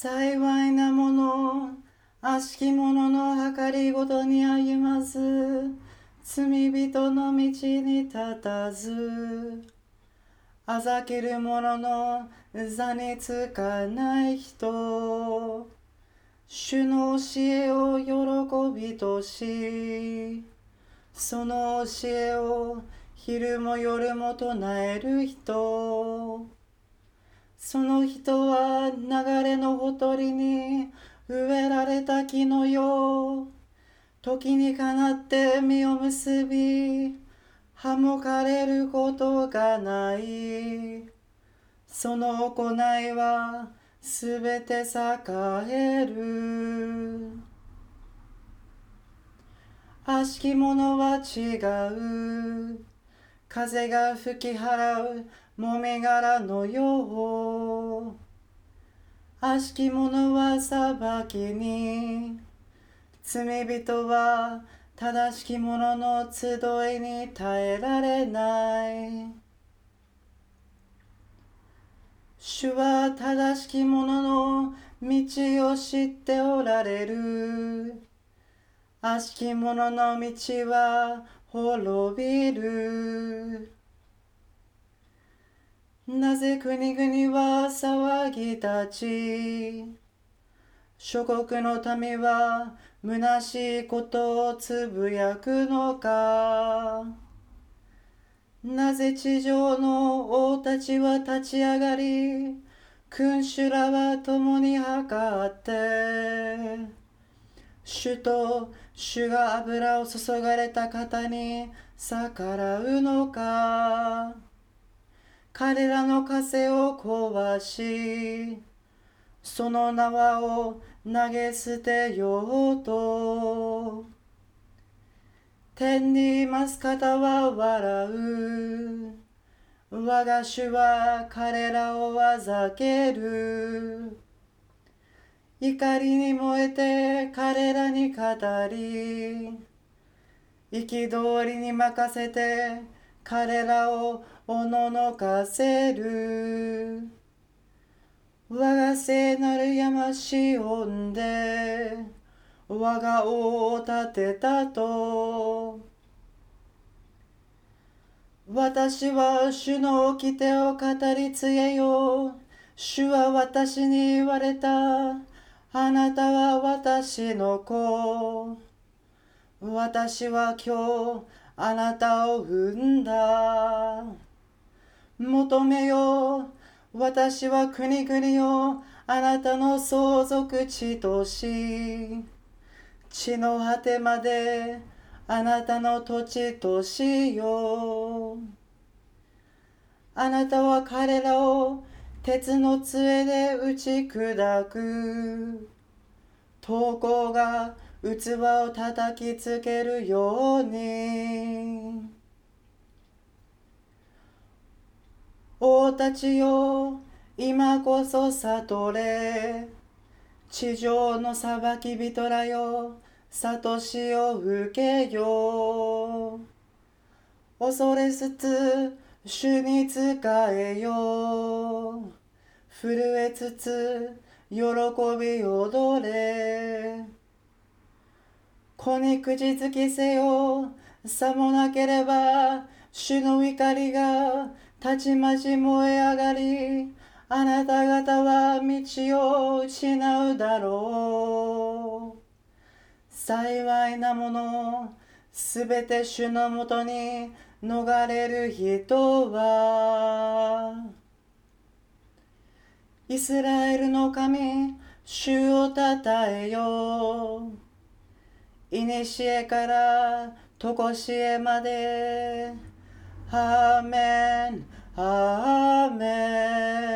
幸いなもの悪しき者の計りごとに歩まず罪人の道に立たず。あざける者の座につかない人。主の教えを喜びとしその教えを昼も夜も唱える人。その人は流れのほとりに植えられた木のよう時にかなって実を結び歯もかれることがない。その行いはすべて栄える。悪しき者は違う。風が吹き払うもみ殻のよう。悪しき者は裁きに。罪人は正しき者の集いに耐えられない。主は正しき者の道を知っておられる。悪しき者の道は滅びる。なぜ国々は騒ぎ立ち諸国の民は虚しいことをつぶやくのか。なぜ地上の王たちは立ち上がり君主らは共に測って主と主が油を注がれた方に逆らうのか。彼らの枷を壊しその縄を投げ捨てようと。天にいます方は笑う。我が主は彼らをあざける。怒りに燃えて彼らに語り憤りに任せて彼らをおののかせる。我が聖なる山しおんで我が王を立てたと。私は主の掟を語り継げよ主は私に言われた。あなたは私の子。私は今日あなたを産んだ。求めよう。私は国々をあなたの相続地とし、地の果てまであなたの土地としよう。あなたは彼らを鉄の杖で打ち砕く。投稿が器を叩きつけるように。王たちよ今こそ悟れ。地上の裁き人らよ悟しを受けよ恐れつつ主に仕えよう。震えつつ喜び踊れ。子に口づきせよ。さもなければ主の怒りがたちまち燃え上がりあなた方は道を失うだろう。幸いなものすべて主のもとに逃れる人はイスラエルの神、主をたたえよ。いにしえからとこしえまで。アーメン、アーメン